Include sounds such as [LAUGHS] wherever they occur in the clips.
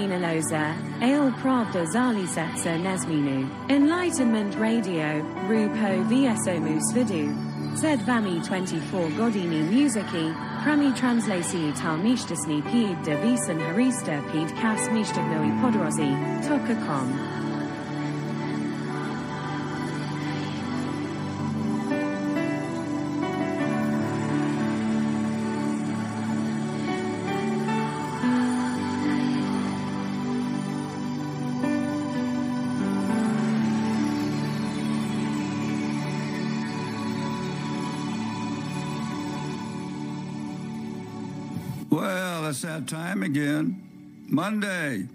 Sedamina Loza, Ale Pravda Zalisetsa Nesminu, Enlightenment Radio, Rupo VSO Vidu, Zed Vami 24 Godini Musiki, Prami Translaci Talmishtasni Pid de Visan Harista Pid Kas Mishtagnoi Podrozi, Toka.com. that time again. Monday.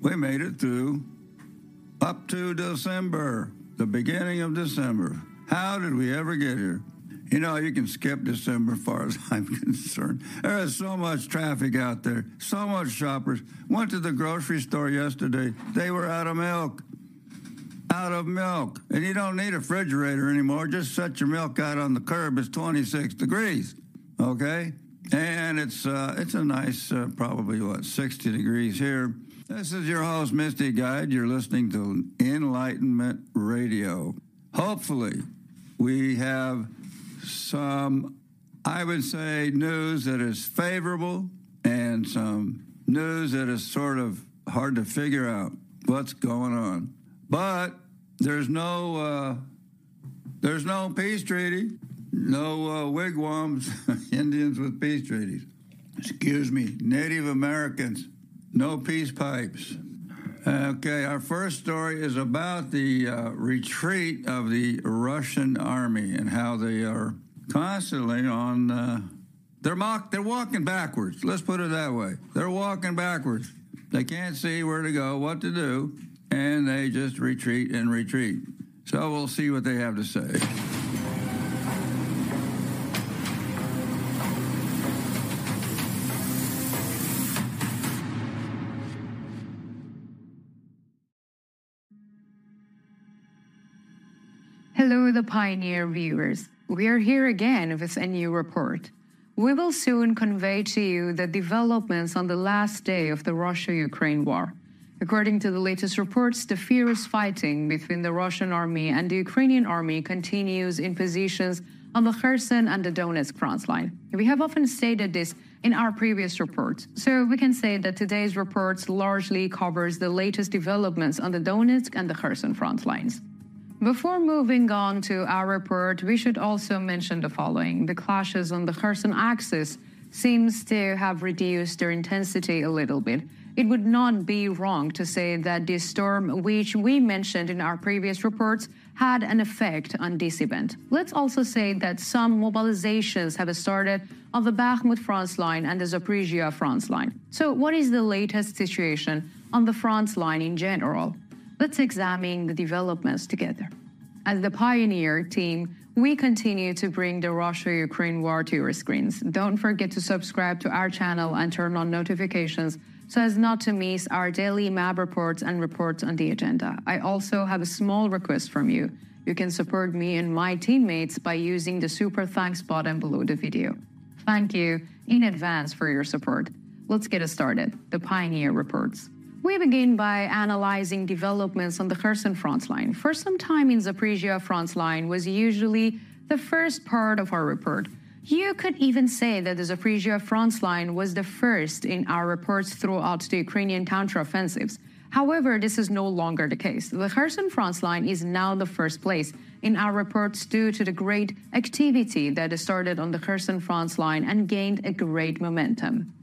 We made it through up to December, the beginning of December. How did we ever get here? You know, you can skip December as far as [LAUGHS] I'm concerned. There is so much traffic out there, so much shoppers. Went to the grocery store yesterday. They were out of milk. Out of milk. And you don't need a refrigerator anymore. Just set your milk out on the curb. It's 26 degrees. Okay? And it's uh, it's a nice, uh, probably what, 60 degrees here. This is your host, Misty Guide. You're listening to Enlightenment Radio. Hopefully, we have some, I would say, news that is favorable and some news that is sort of hard to figure out what's going on. But there's no uh, there's no peace treaty. No uh, wigwams, [LAUGHS] Indians with peace treaties. Excuse me, Native Americans, no peace pipes. Okay, our first story is about the uh, retreat of the Russian army and how they are constantly on. Uh, they're mock, They're walking backwards. Let's put it that way. They're walking backwards. They can't see where to go, what to do, and they just retreat and retreat. So we'll see what they have to say. Hello, the Pioneer viewers. We are here again with a new report. We will soon convey to you the developments on the last day of the Russia Ukraine war. According to the latest reports, the fierce fighting between the Russian army and the Ukrainian army continues in positions on the Kherson and the Donetsk front line. We have often stated this in our previous reports, so we can say that today's report largely covers the latest developments on the Donetsk and the Kherson front lines. Before moving on to our report, we should also mention the following. The clashes on the Kherson axis seems to have reduced their intensity a little bit. It would not be wrong to say that this storm, which we mentioned in our previous reports, had an effect on this event. Let's also say that some mobilizations have started on the Bakhmut front line and the Zaporizhia front line. So, what is the latest situation on the front line in general? Let's examine the developments together. As the pioneer team, we continue to bring the Russia Ukraine war to your screens. Don't forget to subscribe to our channel and turn on notifications so as not to miss our daily map reports and reports on the agenda. I also have a small request from you. You can support me and my teammates by using the super thanks button below the video. Thank you in advance for your support. Let's get started. The Pioneer Reports. We begin by analyzing developments on the Kherson front line. For some time in Zaporizhia front line was usually the first part of our report. You could even say that the Zaporizhia front line was the first in our reports throughout the Ukrainian counteroffensives. However, this is no longer the case. The Kherson front line is now the first place in our reports due to the great activity that started on the Kherson front line and gained a great momentum.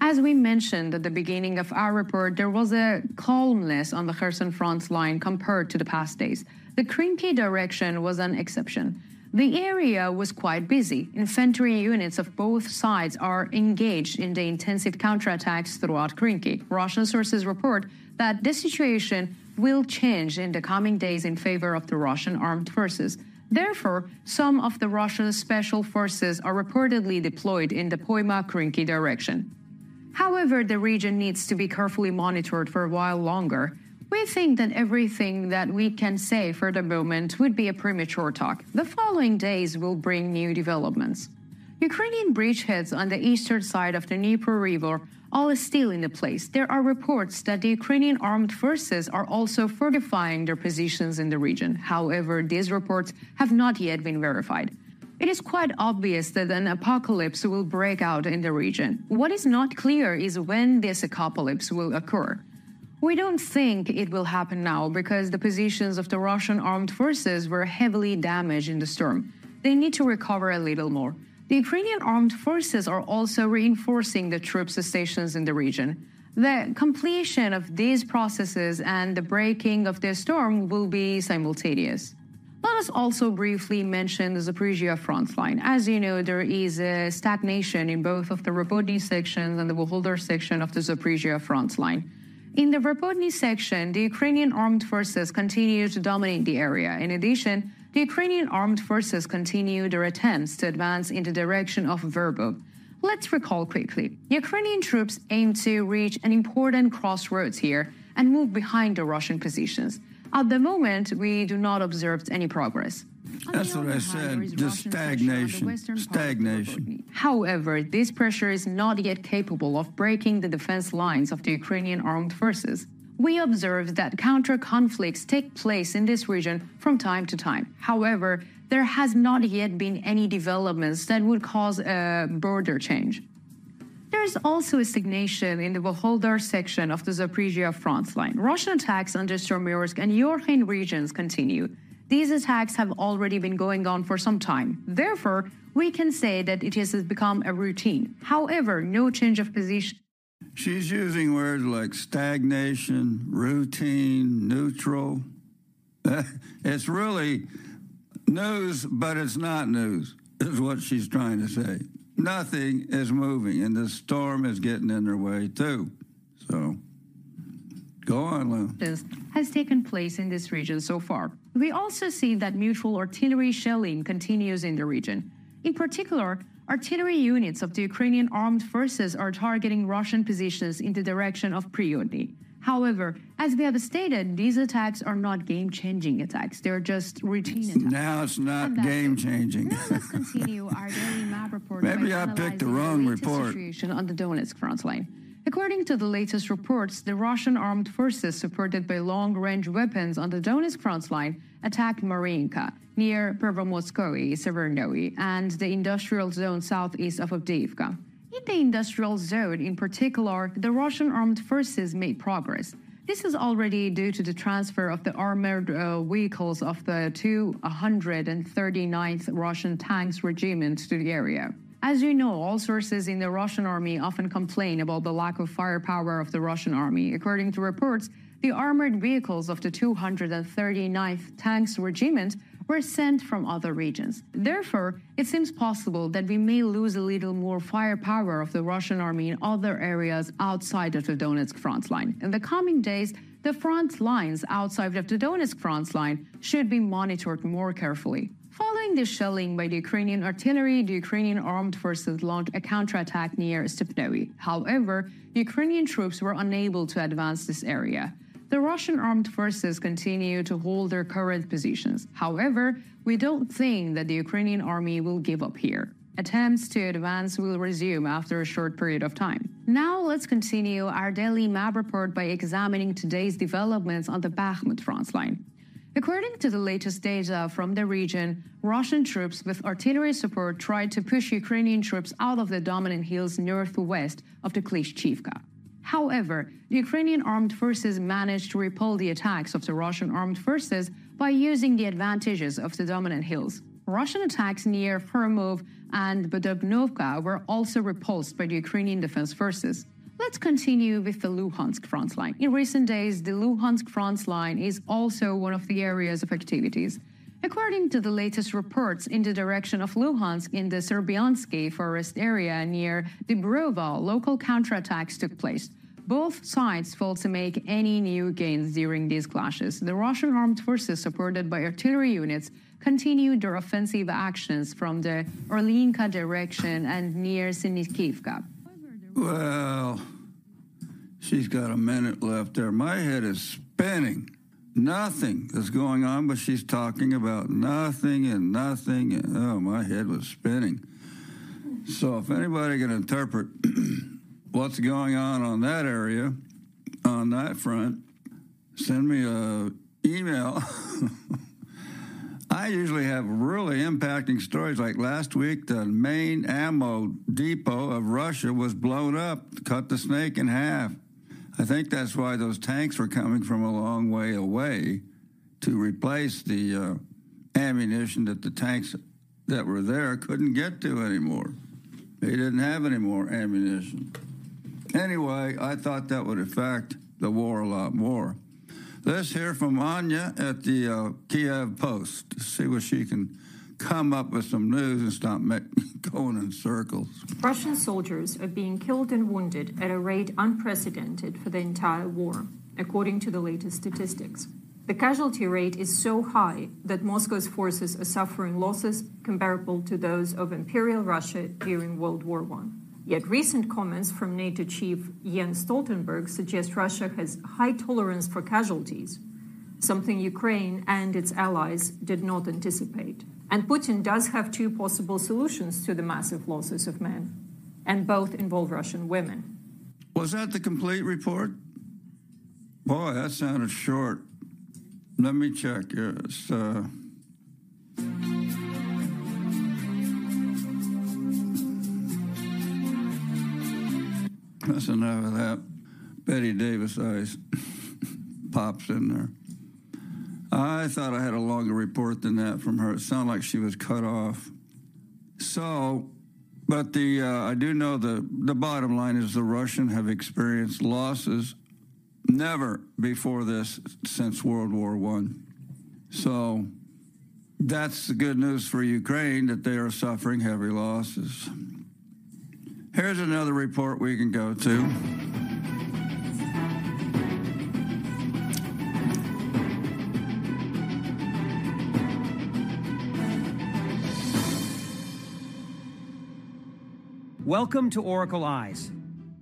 As we mentioned at the beginning of our report, there was a calmness on the Kherson front line compared to the past days. The Krinky direction was an exception. The area was quite busy. Infantry units of both sides are engaged in the intensive counterattacks throughout Krinky. Russian sources report that the situation will change in the coming days in favor of the Russian armed forces. Therefore, some of the Russian special forces are reportedly deployed in the Poima Krinky direction. However, the region needs to be carefully monitored for a while longer. We think that everything that we can say for the moment would be a premature talk. The following days will bring new developments. Ukrainian bridgeheads on the eastern side of the Dnieper River all still in the place. There are reports that the Ukrainian armed forces are also fortifying their positions in the region. However, these reports have not yet been verified. It is quite obvious that an apocalypse will break out in the region. What is not clear is when this apocalypse will occur. We don't think it will happen now because the positions of the Russian armed forces were heavily damaged in the storm. They need to recover a little more. The Ukrainian armed forces are also reinforcing the troops stations in the region. The completion of these processes and the breaking of the storm will be simultaneous. Let us also briefly mention the Zaporizhia front line. As you know, there is a stagnation in both of the Robotny sections and the Vuhledar section of the Zaporizhia front line. In the Robotny section, the Ukrainian armed forces continue to dominate the area. In addition, the Ukrainian armed forces continue their attempts to advance in the direction of Verbo. Let's recall quickly. Ukrainian troops aim to reach an important crossroads here and move behind the Russian positions. At the moment, we do not observe any progress. On That's what I said, just Russian the stagnation, western part of stagnation. However, this pressure is not yet capable of breaking the defense lines of the Ukrainian armed forces. We observe that counter conflicts take place in this region from time to time. However, there has not yet been any developments that would cause a border change. There is also a stagnation in the Vuhledar section of the Zaporizhia front line. Russian attacks on the Stormyorsk and Yorkhain regions continue. These attacks have already been going on for some time. Therefore, we can say that it has become a routine. However, no change of position She's using words like stagnation, routine, neutral. [LAUGHS] It's really news, but it's not news, is what she's trying to say. Nothing is moving, and the storm is getting in their way, too. So, go on, Lou. this has taken place in this region so far. We also see that mutual artillery shelling continues in the region. In particular, artillery units of the Ukrainian armed forces are targeting Russian positions in the direction of Priyotny. However, as we have stated, these attacks are not game changing attacks, they're just routine attacks. Now it's not And that's it. game changing. Now let's continue our daily map report. Maybe I picked the wrong latest report. Situation on the Donetsk front line. According to the latest reports, the Russian armed forces, supported by long-range weapons on the Donetsk front line, attacked Mariinka near Pervomotskoye, Severnoye, and the industrial zone southeast of Avdiivka. In the industrial zone, in particular, the Russian armed forces made progress. This is already due to the transfer of the armored uh, vehicles of the 239th Russian Tanks Regiment to the area. As you know, all sources in the Russian army often complain about the lack of firepower of the Russian army. According to reports, the armored vehicles of the 239th Tanks Regiment were sent from other regions. Therefore, it seems possible that we may lose a little more firepower of the Russian army in other areas outside of the Donetsk front line. In the coming days, the front lines outside of the Donetsk front line should be monitored more carefully. Following the shelling by the Ukrainian artillery, the Ukrainian armed forces launched a counterattack near Stepnoe. However, Ukrainian troops were unable to advance this area. The Russian armed forces continue to hold their current positions. However, we don't think that the Ukrainian army will give up here. Attempts to advance will resume after a short period of time. Now let's continue our daily map report by examining today's developments on the Bakhmut front line. According to the latest data from the region, Russian troops with artillery support tried to push Ukrainian troops out of the dominant hills northwest of the Klishchivka. However, the Ukrainian armed forces managed to repel the attacks of the Russian armed forces by using the advantages of the dominant hills. Russian attacks near Fermov and Bodobnovka were also repulsed by the Ukrainian defense forces. Let's continue with the Luhansk front line. In recent days, the Luhansk front line is also one of the areas of activities. According to the latest reports in the direction of Luhansk in the Serebryansky forest area near Dibrova, local counterattacks took place. Both sides failed to make any new gains during these clashes. The Russian armed forces, supported by artillery units, continued their offensive actions from the Orlinka direction and near Sinikivka. Well, she's got a minute left there. My head is spinning. Nothing is going on, but she's talking about nothing and nothing. And, oh, my head was spinning. So, if anybody can interpret [CLEARS THROAT] what's going on on that area, on that front, send me a email. [LAUGHS] I usually have really impacting stories. Like last week, the main ammo depot of Russia was blown up, cut the snake in half. I think that's why those tanks were coming from a long way away to replace the uh, ammunition that the tanks that were there couldn't get to anymore. They didn't have any more ammunition. Anyway, I thought that would affect the war a lot more. Let's hear from Anya at the uh, Kiev Post. See what she can come up with some news and stop [LAUGHS] going in circles. Russian soldiers are being killed and wounded at a rate unprecedented for the entire war, according to the latest statistics. The casualty rate is so high that Moscow's forces are suffering losses comparable to those of Imperial Russia during World War I. Yet recent comments from NATO chief Jens Stoltenberg suggest Russia has high tolerance for casualties, something Ukraine and its allies did not anticipate. And Putin does have two possible solutions to the massive losses of men, and both involve Russian women. Was that the complete report? Boy, that sounded short. Let me check. Yes. Uh... That's enough of that. Bette Davis eyes [LAUGHS] pops in there. I thought I had a longer report than that from her. It sounded like she was cut off. So, but the uh, I do know the the bottom line is the Russian have experienced losses never before this since World War One. So that's the good news for Ukraine that they are suffering heavy losses. Here's another report we can go to. Welcome to Oracle Eyes.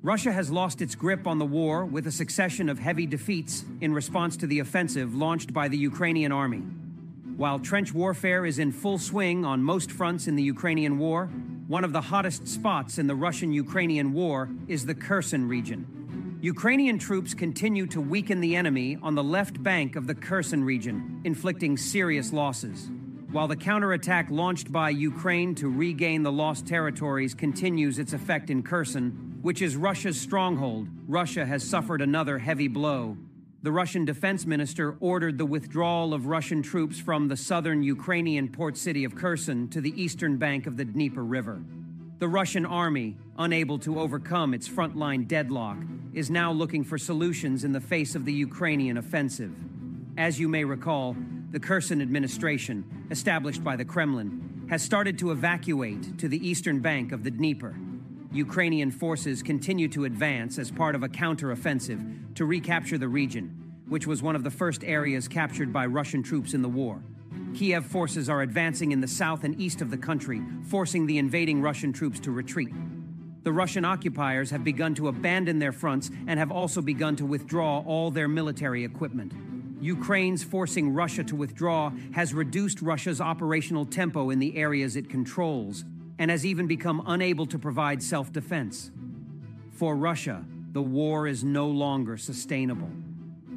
Russia has lost its grip on the war with a succession of heavy defeats in response to the offensive launched by the Ukrainian army. While trench warfare is in full swing on most fronts in the Ukrainian war, one of the hottest spots in the Russian Ukrainian war is the Kherson region. Ukrainian troops continue to weaken the enemy on the left bank of the Kherson region, inflicting serious losses. While the counterattack launched by Ukraine to regain the lost territories continues its effect in Kherson, which is Russia's stronghold, Russia has suffered another heavy blow. The Russian defense minister ordered the withdrawal of Russian troops from the southern Ukrainian port city of Kherson to the eastern bank of the Dnieper River. The Russian army, unable to overcome its frontline deadlock, is now looking for solutions in the face of the Ukrainian offensive. As you may recall, the Kherson administration, established by the Kremlin, has started to evacuate to the eastern bank of the Dnieper. Ukrainian forces continue to advance as part of a counteroffensive to recapture the region, which was one of the first areas captured by Russian troops in the war. Kiev forces are advancing in the south and east of the country, forcing the invading Russian troops to retreat. The Russian occupiers have begun to abandon their fronts and have also begun to withdraw all their military equipment. Ukraine's forcing Russia to withdraw has reduced Russia's operational tempo in the areas it controls and has even become unable to provide self defense. For Russia, the war is no longer sustainable.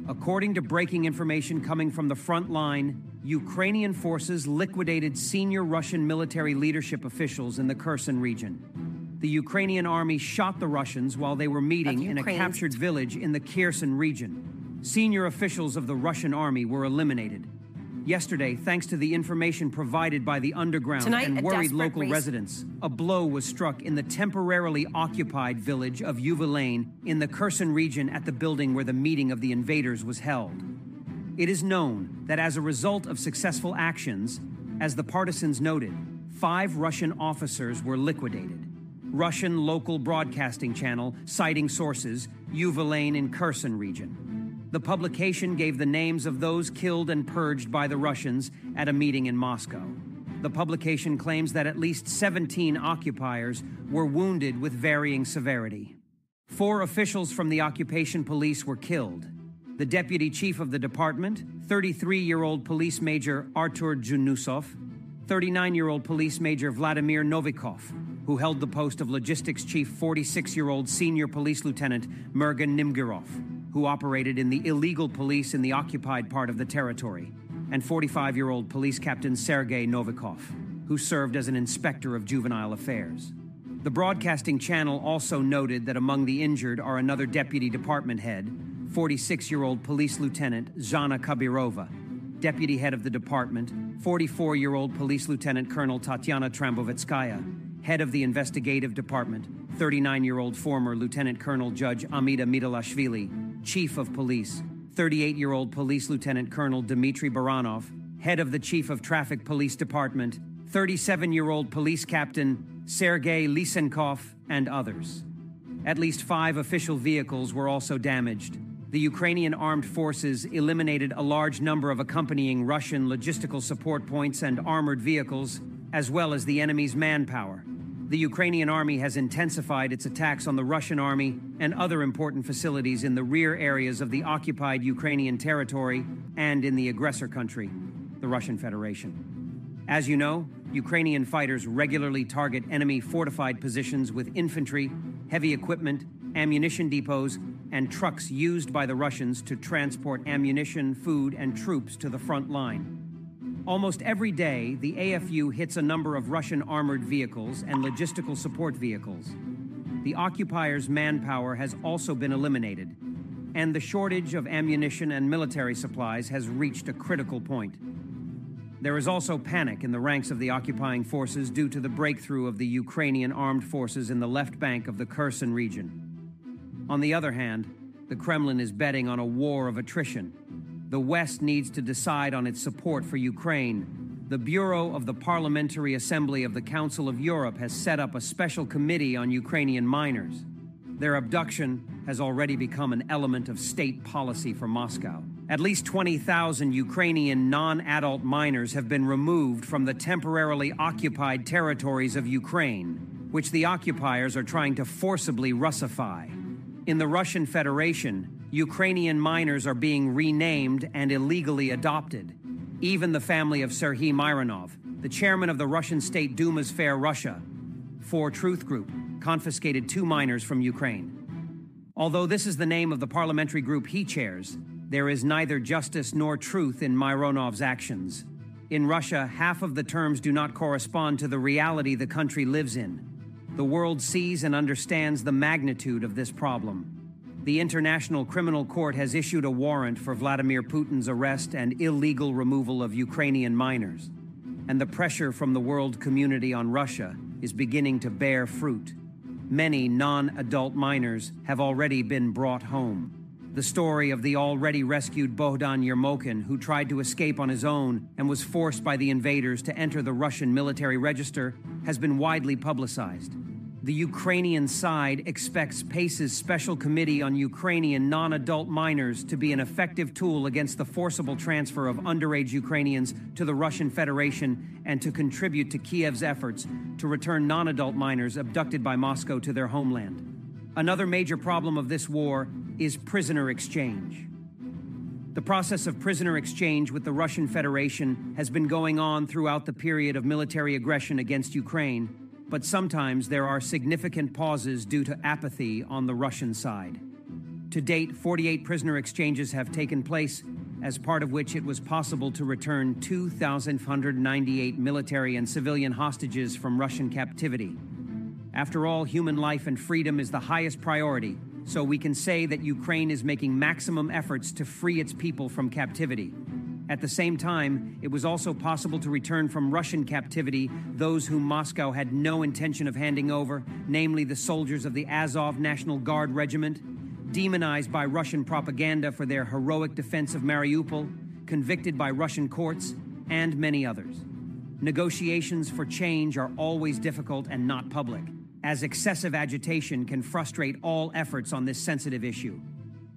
According to breaking information coming from the front line, Ukrainian forces liquidated senior Russian military leadership officials in the Kherson region. The Ukrainian army shot the Russians while they were meeting in a captured village in the Kherson region. Senior officials of the Russian army were eliminated. Yesterday, thanks to the information provided by the underground Tonight, and worried local race- residents, a blow was struck in the temporarily occupied village of Uvalane in the Kherson region at the building where the meeting of the invaders was held. It is known that as a result of successful actions, as the partisans noted, five Russian officers were liquidated. Russian local broadcasting channel citing sources, Uvalane in Kherson region. The publication gave the names of those killed and purged by the Russians at a meeting in Moscow. The publication claims that at least 17 occupiers were wounded with varying severity. Four officials from the occupation police were killed. The deputy chief of the department, 33 year old police major Artur Junusov, 39 year old police major Vladimir Novikov, who held the post of logistics chief 46 year old senior police lieutenant Mergen Nimgirov, who operated in the illegal police in the occupied part of the territory, and 45 year old police captain Sergei Novikov, who served as an inspector of juvenile affairs. The broadcasting channel also noted that among the injured are another deputy department head, 46 year old police lieutenant Zhana Kabirova, deputy head of the department, 44 year old police lieutenant Colonel Tatiana Trambovitskaya, head of the investigative department, 39 year old former Lieutenant Colonel Judge Amida Midalashvili, Chief of Police, 38 year old Police Lieutenant Colonel Dmitry Baranov, Head of the Chief of Traffic Police Department, 37 year old Police Captain Sergei Lysenkov, and others. At least five official vehicles were also damaged. The Ukrainian armed forces eliminated a large number of accompanying Russian logistical support points and armored vehicles, as well as the enemy's manpower the Ukrainian army has intensified its attacks on the Russian army and other important facilities in the rear areas of the occupied Ukrainian territory and in the aggressor country, the Russian Federation. As you know, Ukrainian fighters regularly target enemy fortified positions with infantry, heavy equipment, ammunition depots, and trucks used by the Russians to transport ammunition, food, and troops to the front line. Almost every day, the AFU hits a number of Russian armored vehicles and logistical support vehicles. The occupiers' manpower has also been eliminated, and the shortage of ammunition and military supplies has reached a critical point. There is also panic in the ranks of the occupying forces due to the breakthrough of the Ukrainian armed forces in the left bank of the Kherson region. On the other hand, the Kremlin is betting on a war of attrition the West needs to decide on its support for Ukraine. The Bureau of the Parliamentary Assembly of the Council of Europe has set up a special committee on Ukrainian minors. Their abduction has already become an element of state policy for Moscow. At least 20,000 Ukrainian non adult minors have been removed from the temporarily occupied territories of Ukraine, which the occupiers are trying to forcibly Russify. In the Russian Federation, Ukrainian minors are being renamed and illegally adopted. Even the family of Serhiy Mironov, the chairman of the Russian State Duma's Fair Russia, For Truth Group, confiscated two minors from Ukraine. Although this is the name of the parliamentary group he chairs, there is neither justice nor truth in Mironov's actions. In Russia, half of the terms do not correspond to the reality the country lives in. The world sees and understands the magnitude of this problem the International Criminal Court has issued a warrant for Vladimir Putin's arrest and illegal removal of Ukrainian minors. And the pressure from the world community on Russia is beginning to bear fruit. Many non adult minors have already been brought home. The story of the already rescued Bohdan Yermokhin, who tried to escape on his own and was forced by the invaders to enter the Russian military register, has been widely publicized. The Ukrainian side expects PACE's Special Committee on Ukrainian non adult minors to be an effective tool against the forcible transfer of underage Ukrainians to the Russian Federation and to contribute to Kiev's efforts to return non adult minors abducted by Moscow to their homeland. Another major problem of this war is prisoner exchange. The process of prisoner exchange with the Russian Federation has been going on throughout the period of military aggression against Ukraine but sometimes there are significant pauses due to apathy on the Russian side. To date, 48 prisoner exchanges have taken place, as part of which it was possible to return 2,198 military and civilian hostages from Russian captivity. After all, human life and freedom is the highest priority, so we can say that Ukraine is making maximum efforts to free its people from captivity. At the same time, it was also possible to return from Russian captivity those whom Moscow had no intention of handing over, namely the soldiers of the Azov National Guard Regiment, demonized by Russian propaganda for their heroic defense of Mariupol, convicted by Russian courts, and many others. Negotiations for change are always difficult and not public, as excessive agitation can frustrate all efforts on this sensitive issue.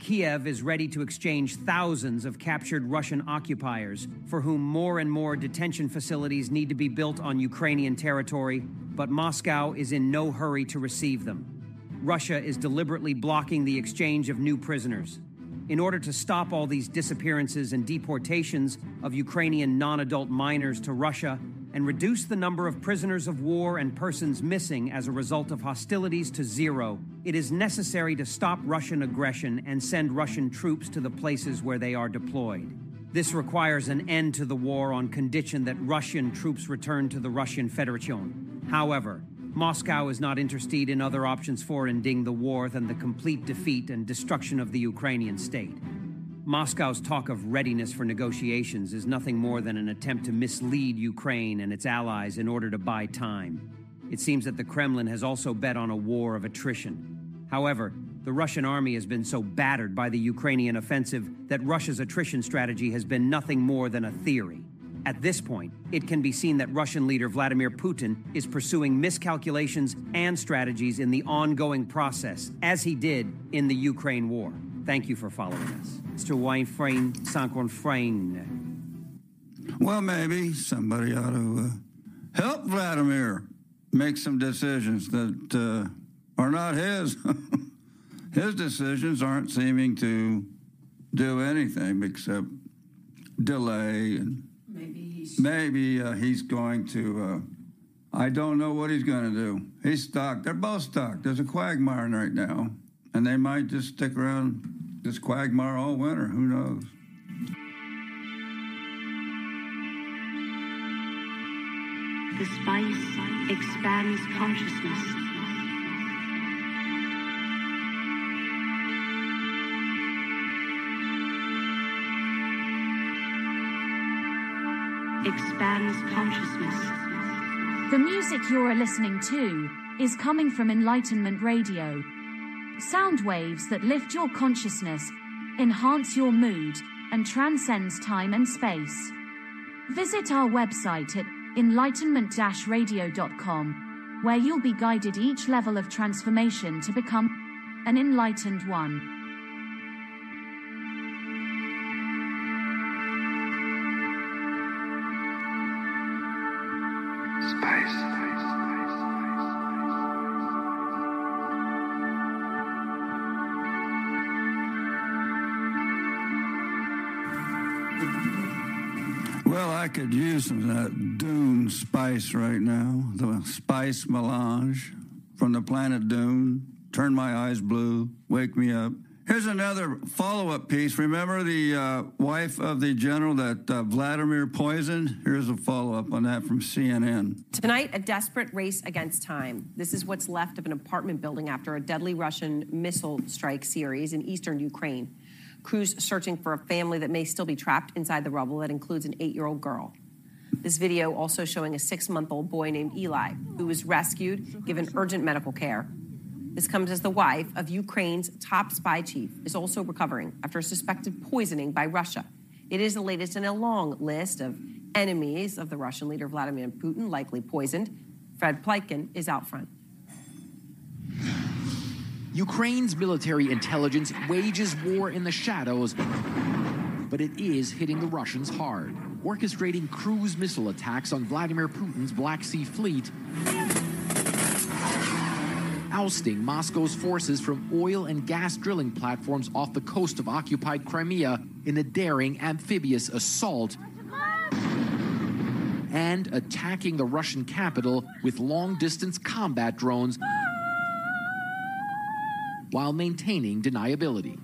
Kiev is ready to exchange thousands of captured Russian occupiers for whom more and more detention facilities need to be built on Ukrainian territory, but Moscow is in no hurry to receive them. Russia is deliberately blocking the exchange of new prisoners. In order to stop all these disappearances and deportations of Ukrainian non adult minors to Russia and reduce the number of prisoners of war and persons missing as a result of hostilities to zero, it is necessary to stop Russian aggression and send Russian troops to the places where they are deployed. This requires an end to the war on condition that Russian troops return to the Russian Federation. However, Moscow is not interested in other options for ending the war than the complete defeat and destruction of the Ukrainian state. Moscow's talk of readiness for negotiations is nothing more than an attempt to mislead Ukraine and its allies in order to buy time. It seems that the Kremlin has also bet on a war of attrition. However, the Russian army has been so battered by the Ukrainian offensive that Russia's attrition strategy has been nothing more than a theory. At this point, it can be seen that Russian leader Vladimir Putin is pursuing miscalculations and strategies in the ongoing process, as he did in the Ukraine war. Thank you for following us. Mr. Weinfrein, Sankonfrein. Well, maybe somebody ought to uh, help Vladimir make some decisions that uh, are not his. [LAUGHS] his decisions aren't seeming to do anything except delay and maybe uh, he's going to. Uh, I don't know what he's going to do. He's stuck. They're both stuck. There's a quagmire right now, and they might just stick around this quagmire all winter. Who knows? The spice expands consciousness. expands consciousness. The music you're listening to is coming from Enlightenment Radio. Sound waves that lift your consciousness, enhance your mood, and transcends time and space. Visit our website at enlightenment-radio.com, where you'll be guided each level of transformation to become an enlightened one. Could use some of that Dune spice right now. The spice melange from the planet Dune. Turn my eyes blue, wake me up. Here's another follow up piece. Remember the uh, wife of the general that uh, Vladimir poisoned? Here's a follow up on that from CNN. Tonight, a desperate race against time. This is what's left of an apartment building after a deadly Russian missile strike series in eastern Ukraine. Crews searching for a family that may still be trapped inside the rubble that includes an eight year old girl. This video also showing a six month old boy named Eli, who was rescued, given urgent medical care. This comes as the wife of Ukraine's top spy chief is also recovering after a suspected poisoning by Russia. It is the latest in a long list of enemies of the Russian leader Vladimir Putin, likely poisoned. Fred Pleitgen is out front. Ukraine's military intelligence wages war in the shadows, but it is hitting the Russians hard, orchestrating cruise missile attacks on Vladimir Putin's Black Sea fleet, ousting Moscow's forces from oil and gas drilling platforms off the coast of occupied Crimea in a daring amphibious assault and attacking the Russian capital with long distance combat drones while maintaining deniability.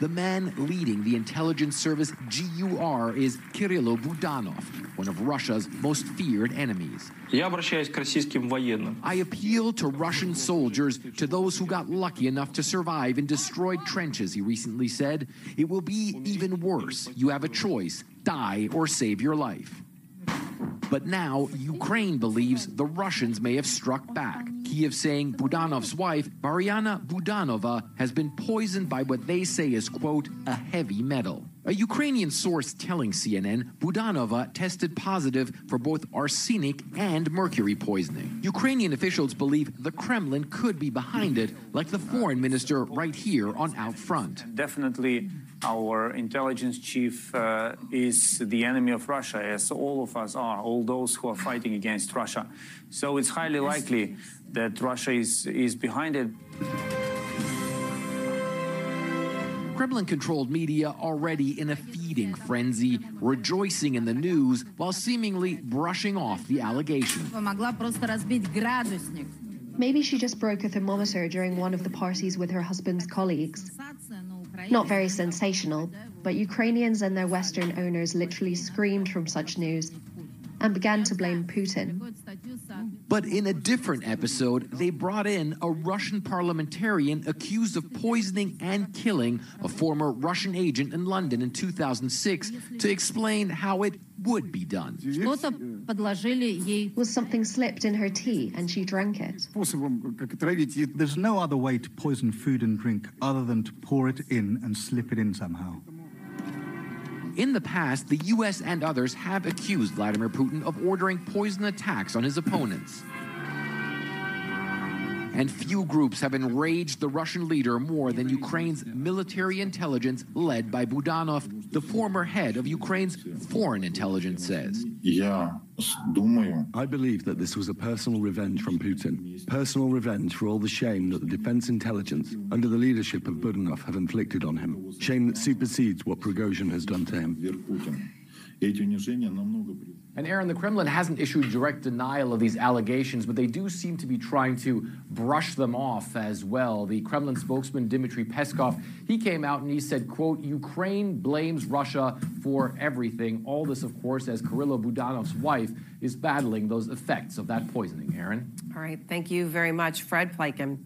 The man leading the intelligence service GUR is Kirillo Budanov, one of Russia's most feared enemies. I appeal to Russian soldiers, to those who got lucky enough to survive in destroyed trenches, he recently said. It will be even worse. You have a choice die or save your life. But now, Ukraine believes the Russians may have struck back. Kiev saying Budanov's wife, Mariana Budanova, has been poisoned by what they say is, quote, a heavy metal. A Ukrainian source telling CNN Budanova tested positive for both arsenic and mercury poisoning. Ukrainian officials believe the Kremlin could be behind it, like the foreign minister right here on Out Front. Definitely, our intelligence chief uh, is the enemy of Russia, as all of us are, all those who are fighting against Russia. So it's highly likely that Russia is, is behind it. Kremlin controlled media already in a feeding frenzy, rejoicing in the news while seemingly brushing off the allegation. Maybe she just broke a thermometer during one of the parties with her husband's colleagues. Not very sensational, but Ukrainians and their Western owners literally screamed from such news and began to blame Putin. But in a different episode, they brought in a Russian parliamentarian accused of poisoning and killing a former Russian agent in London in 2006 to explain how it would be done. Was something slipped in her tea and she drank it? There's no other way to poison food and drink other than to pour it in and slip it in somehow. In the past, the US and others have accused Vladimir Putin of ordering poison attacks on his opponents. And few groups have enraged the Russian leader more than Ukraine's military intelligence led by Budanov, the former head of Ukraine's foreign intelligence says. I believe that this was a personal revenge from Putin. Personal revenge for all the shame that the defense intelligence, under the leadership of Budanov, have inflicted on him. Shame that supersedes what Prigozhin has done to him. And Aaron, the Kremlin hasn't issued direct denial of these allegations, but they do seem to be trying to brush them off as well. The Kremlin spokesman Dmitry Peskov, he came out and he said, quote, Ukraine blames Russia for everything. All this, of course, as Kirilo Budanov's wife is battling those effects of that poisoning. Aaron? All right, thank you very much, Fred Pleitgen.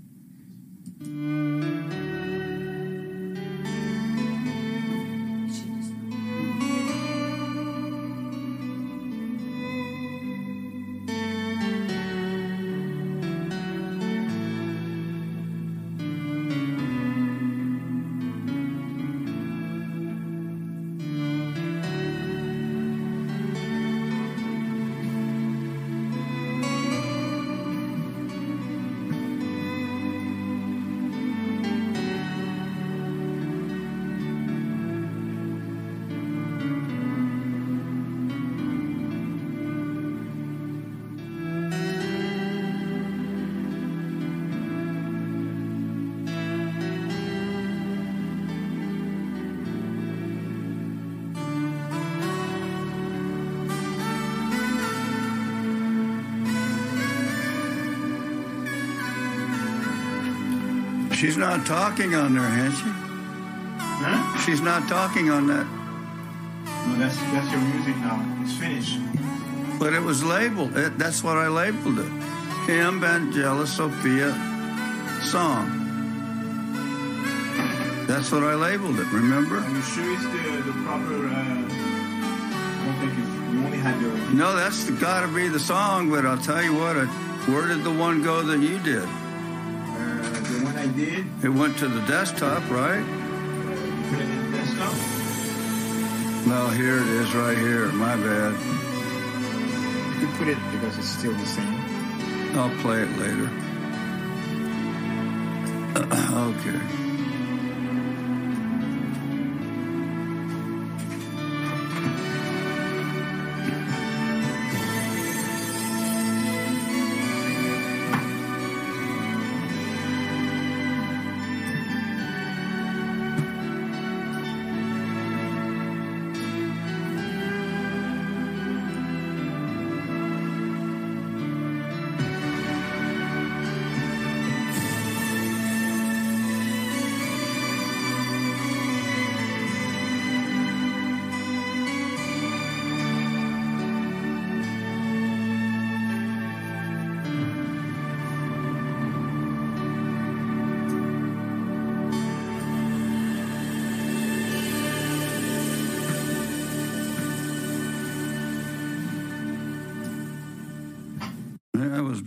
Not talking on there, has she? Huh? She's not talking on that. No, that's that's your music now. It's finished. But it was labeled. It, that's what I labeled it. Him, Vangelis, Sophia, song. That's what I labeled it. Remember? Are you sure it's the, the proper? Uh, I don't think it's, you only had your. No, that's got to be the song. But I'll tell you what. Where did the one go that you did? The one I did. It went to the desktop, right? Put it the desktop. No, here it is, right here. My bad. You can put it because it's still the same. I'll play it later. [CLEARS THROAT] okay.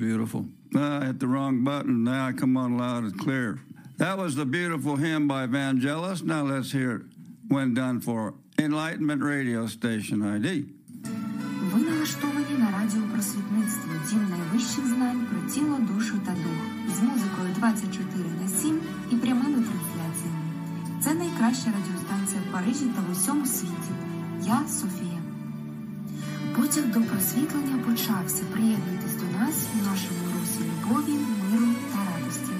beautiful. Ah, I hit the wrong button. Now I come on loud and clear. That was the beautiful hymn by Vangelis. Now let's hear it when done for Enlightenment Radio Station ID. Ви налаштовані на радіопросвітництво Дім найвищих знань про тіло, душу та дух з музикою 24 на 7 і прямими трансляціями. Це найкраща радіостанція в Парижі та в усьому світі. Я Софія. Потяг до просвітлення почався. Приєднуйтесь до нас у нашому русі любові, миру та радості.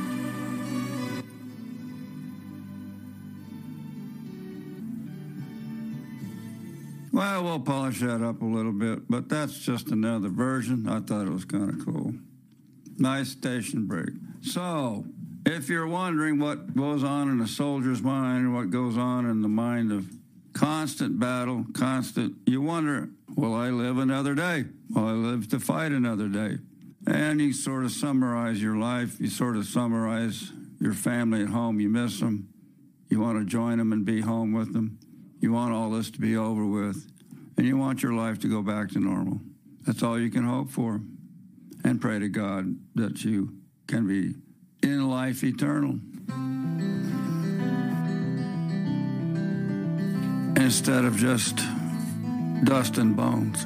Well, we'll polish that up a little bit, but that's just another version. I thought it was kind of cool. Nice station break. So, if you're wondering what goes on in a soldier's mind and what goes on in the mind of constant battle, constant, you wonder, will I live another day? Will I live to fight another day? And you sort of summarize your life. You sort of summarize your family at home. You miss them. You want to join them and be home with them. You want all this to be over with. And you want your life to go back to normal. That's all you can hope for. And pray to God that you can be in life eternal. Instead of just dust and bones.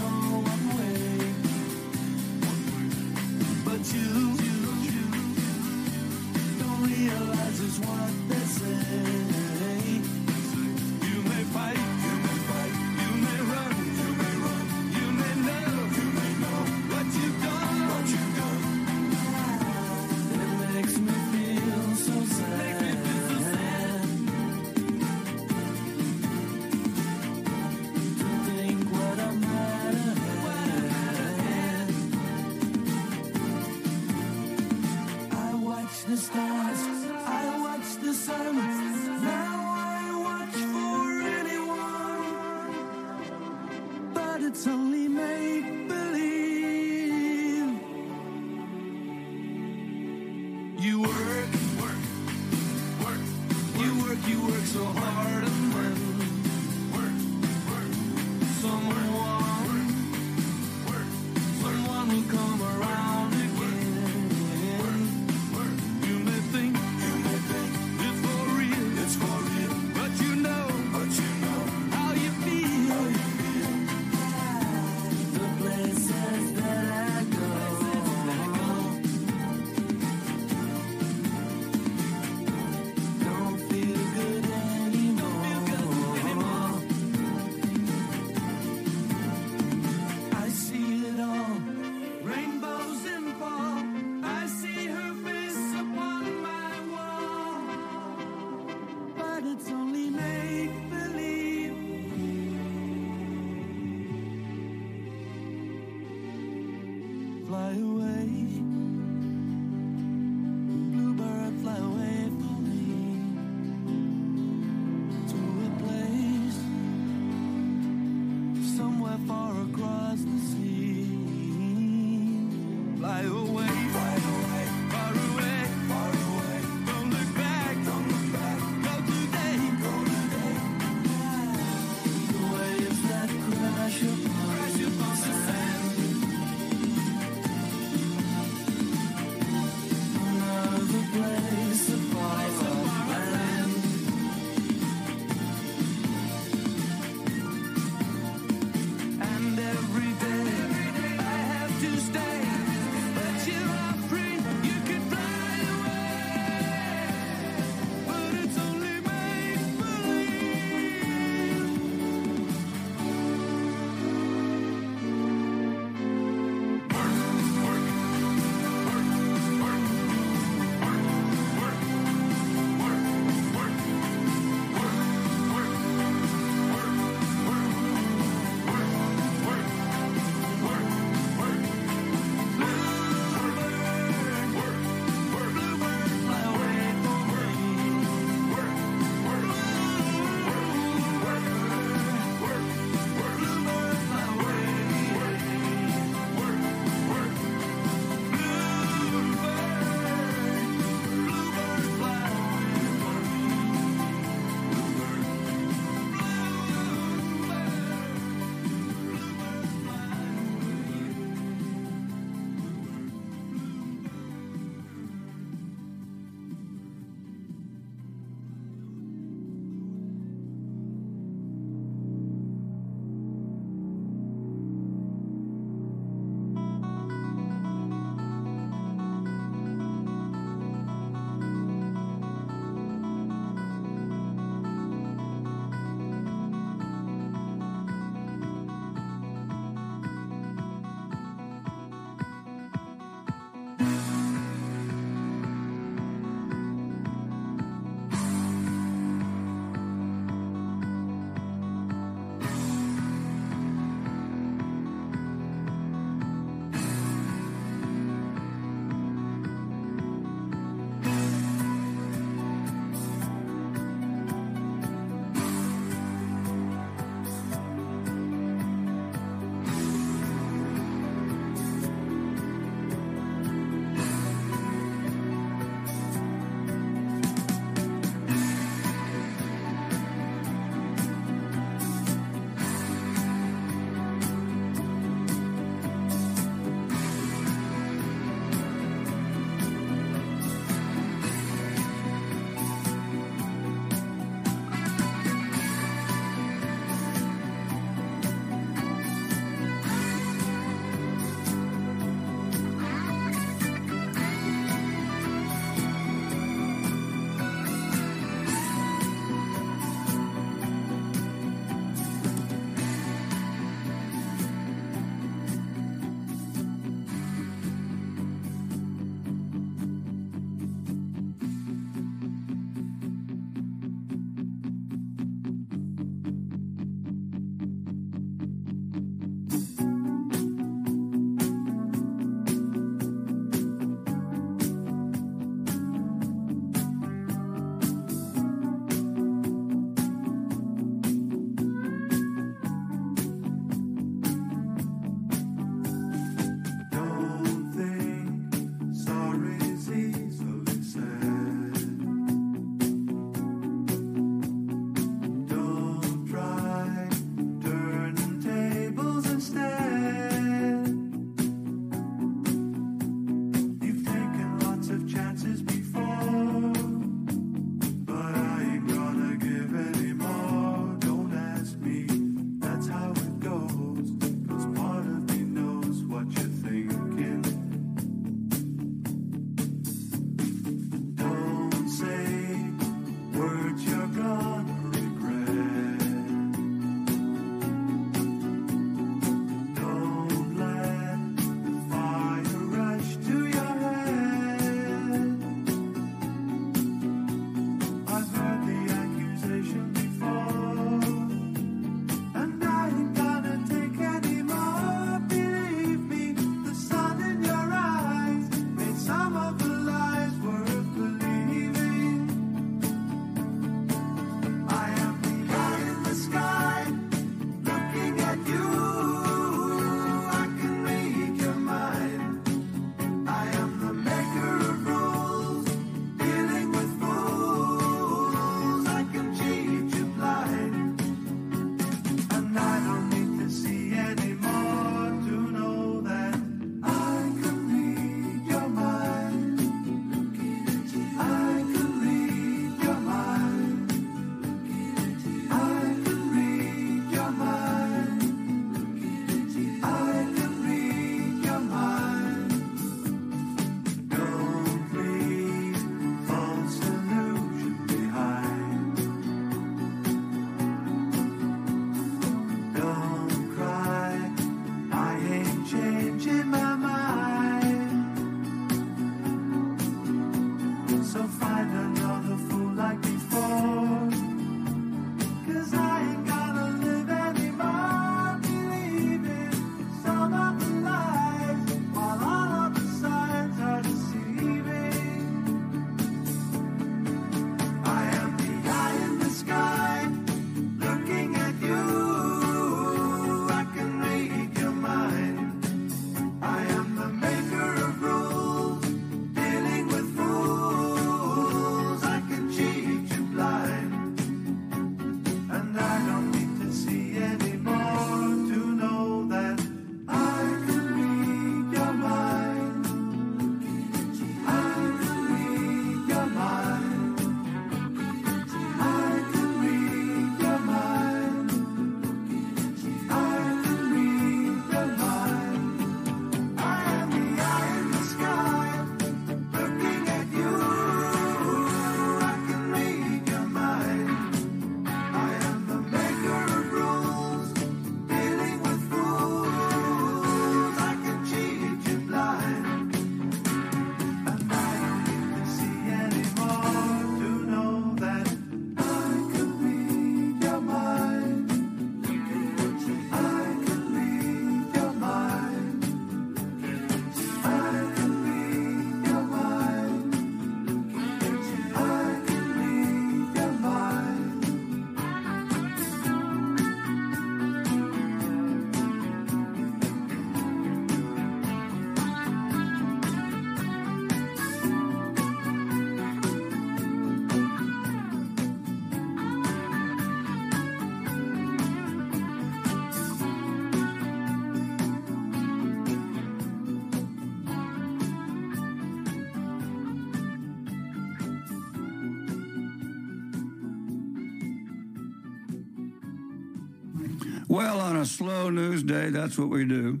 Well, on a slow news day, that's what we do.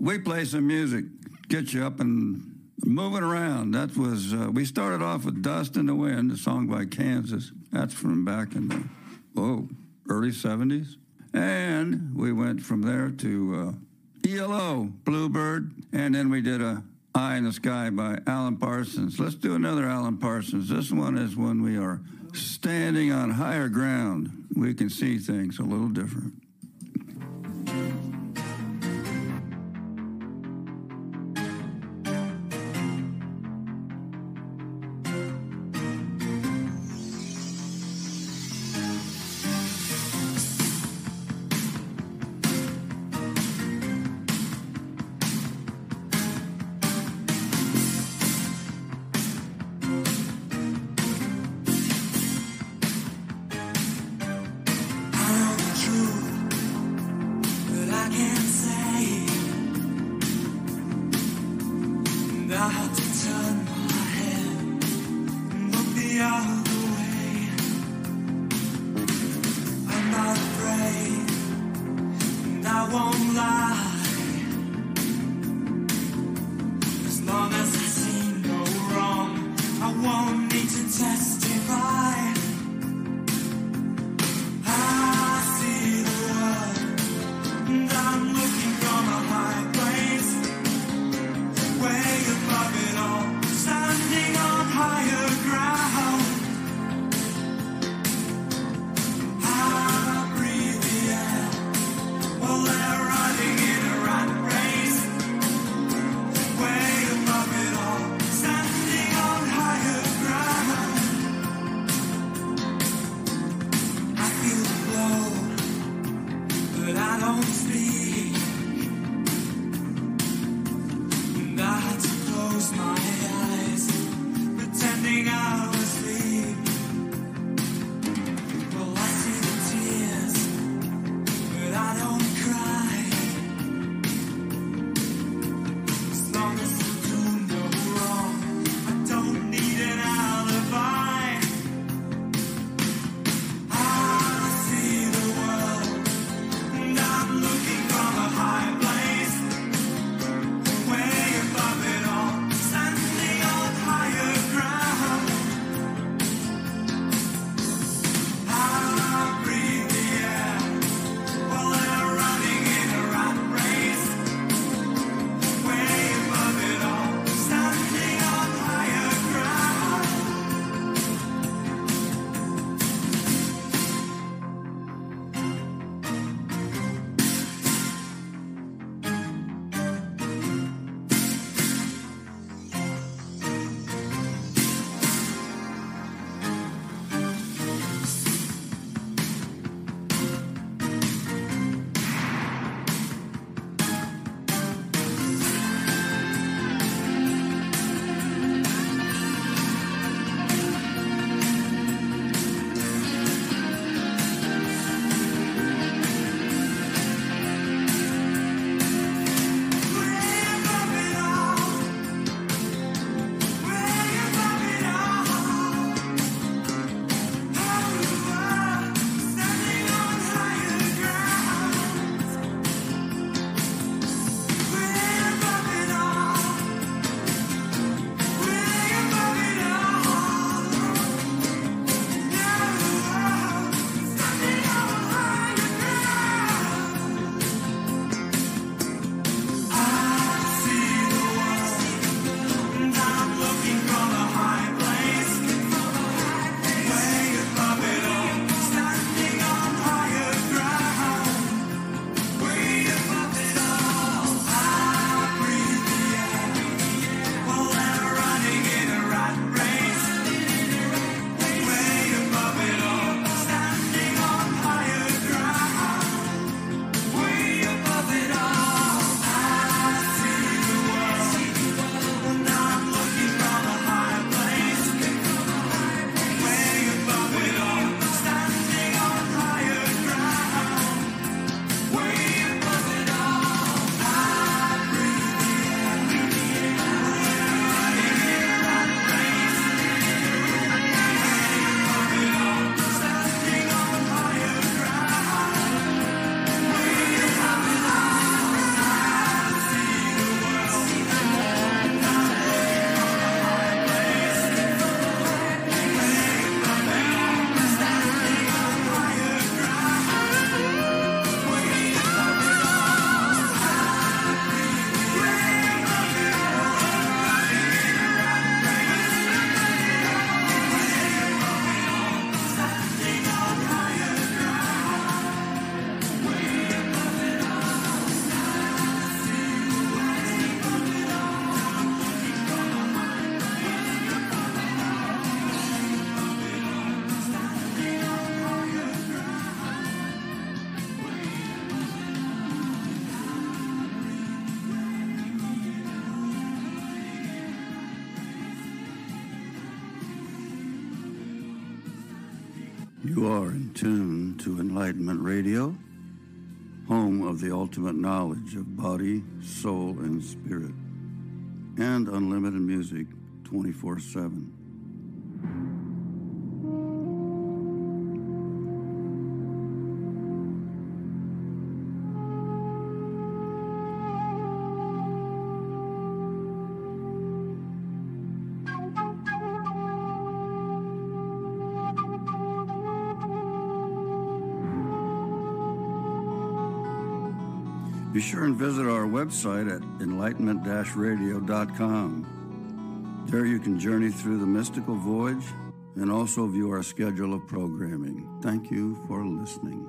We play some music, get you up and moving around. That was, uh, we started off with Dust in the Wind, a song by Kansas. That's from back in the, whoa, early 70s. And we went from there to uh, ELO, Bluebird, and then we did a Eye in the Sky by Alan Parsons. Let's do another Alan Parsons. This one is when we are standing on higher ground. We can see things a little different. Of the ultimate knowledge of body, soul, and spirit, and unlimited music 24 7. Visit our website at enlightenment radio.com. There you can journey through the mystical voyage and also view our schedule of programming. Thank you for listening.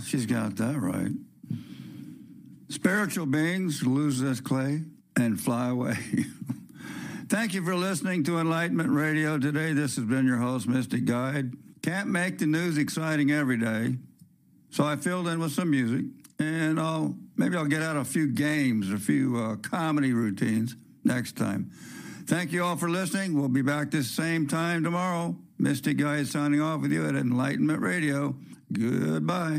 She's got that right. Spiritual beings lose this clay and fly away. [LAUGHS] Thank you for listening to Enlightenment Radio today. This has been your host, Mystic Guide. Can't make the news exciting every day, so I filled in with some music, and I'll maybe I'll get out a few games, a few uh, comedy routines next time. Thank you all for listening. We'll be back this same time tomorrow. Mystic Guide signing off with you at Enlightenment Radio. Goodbye.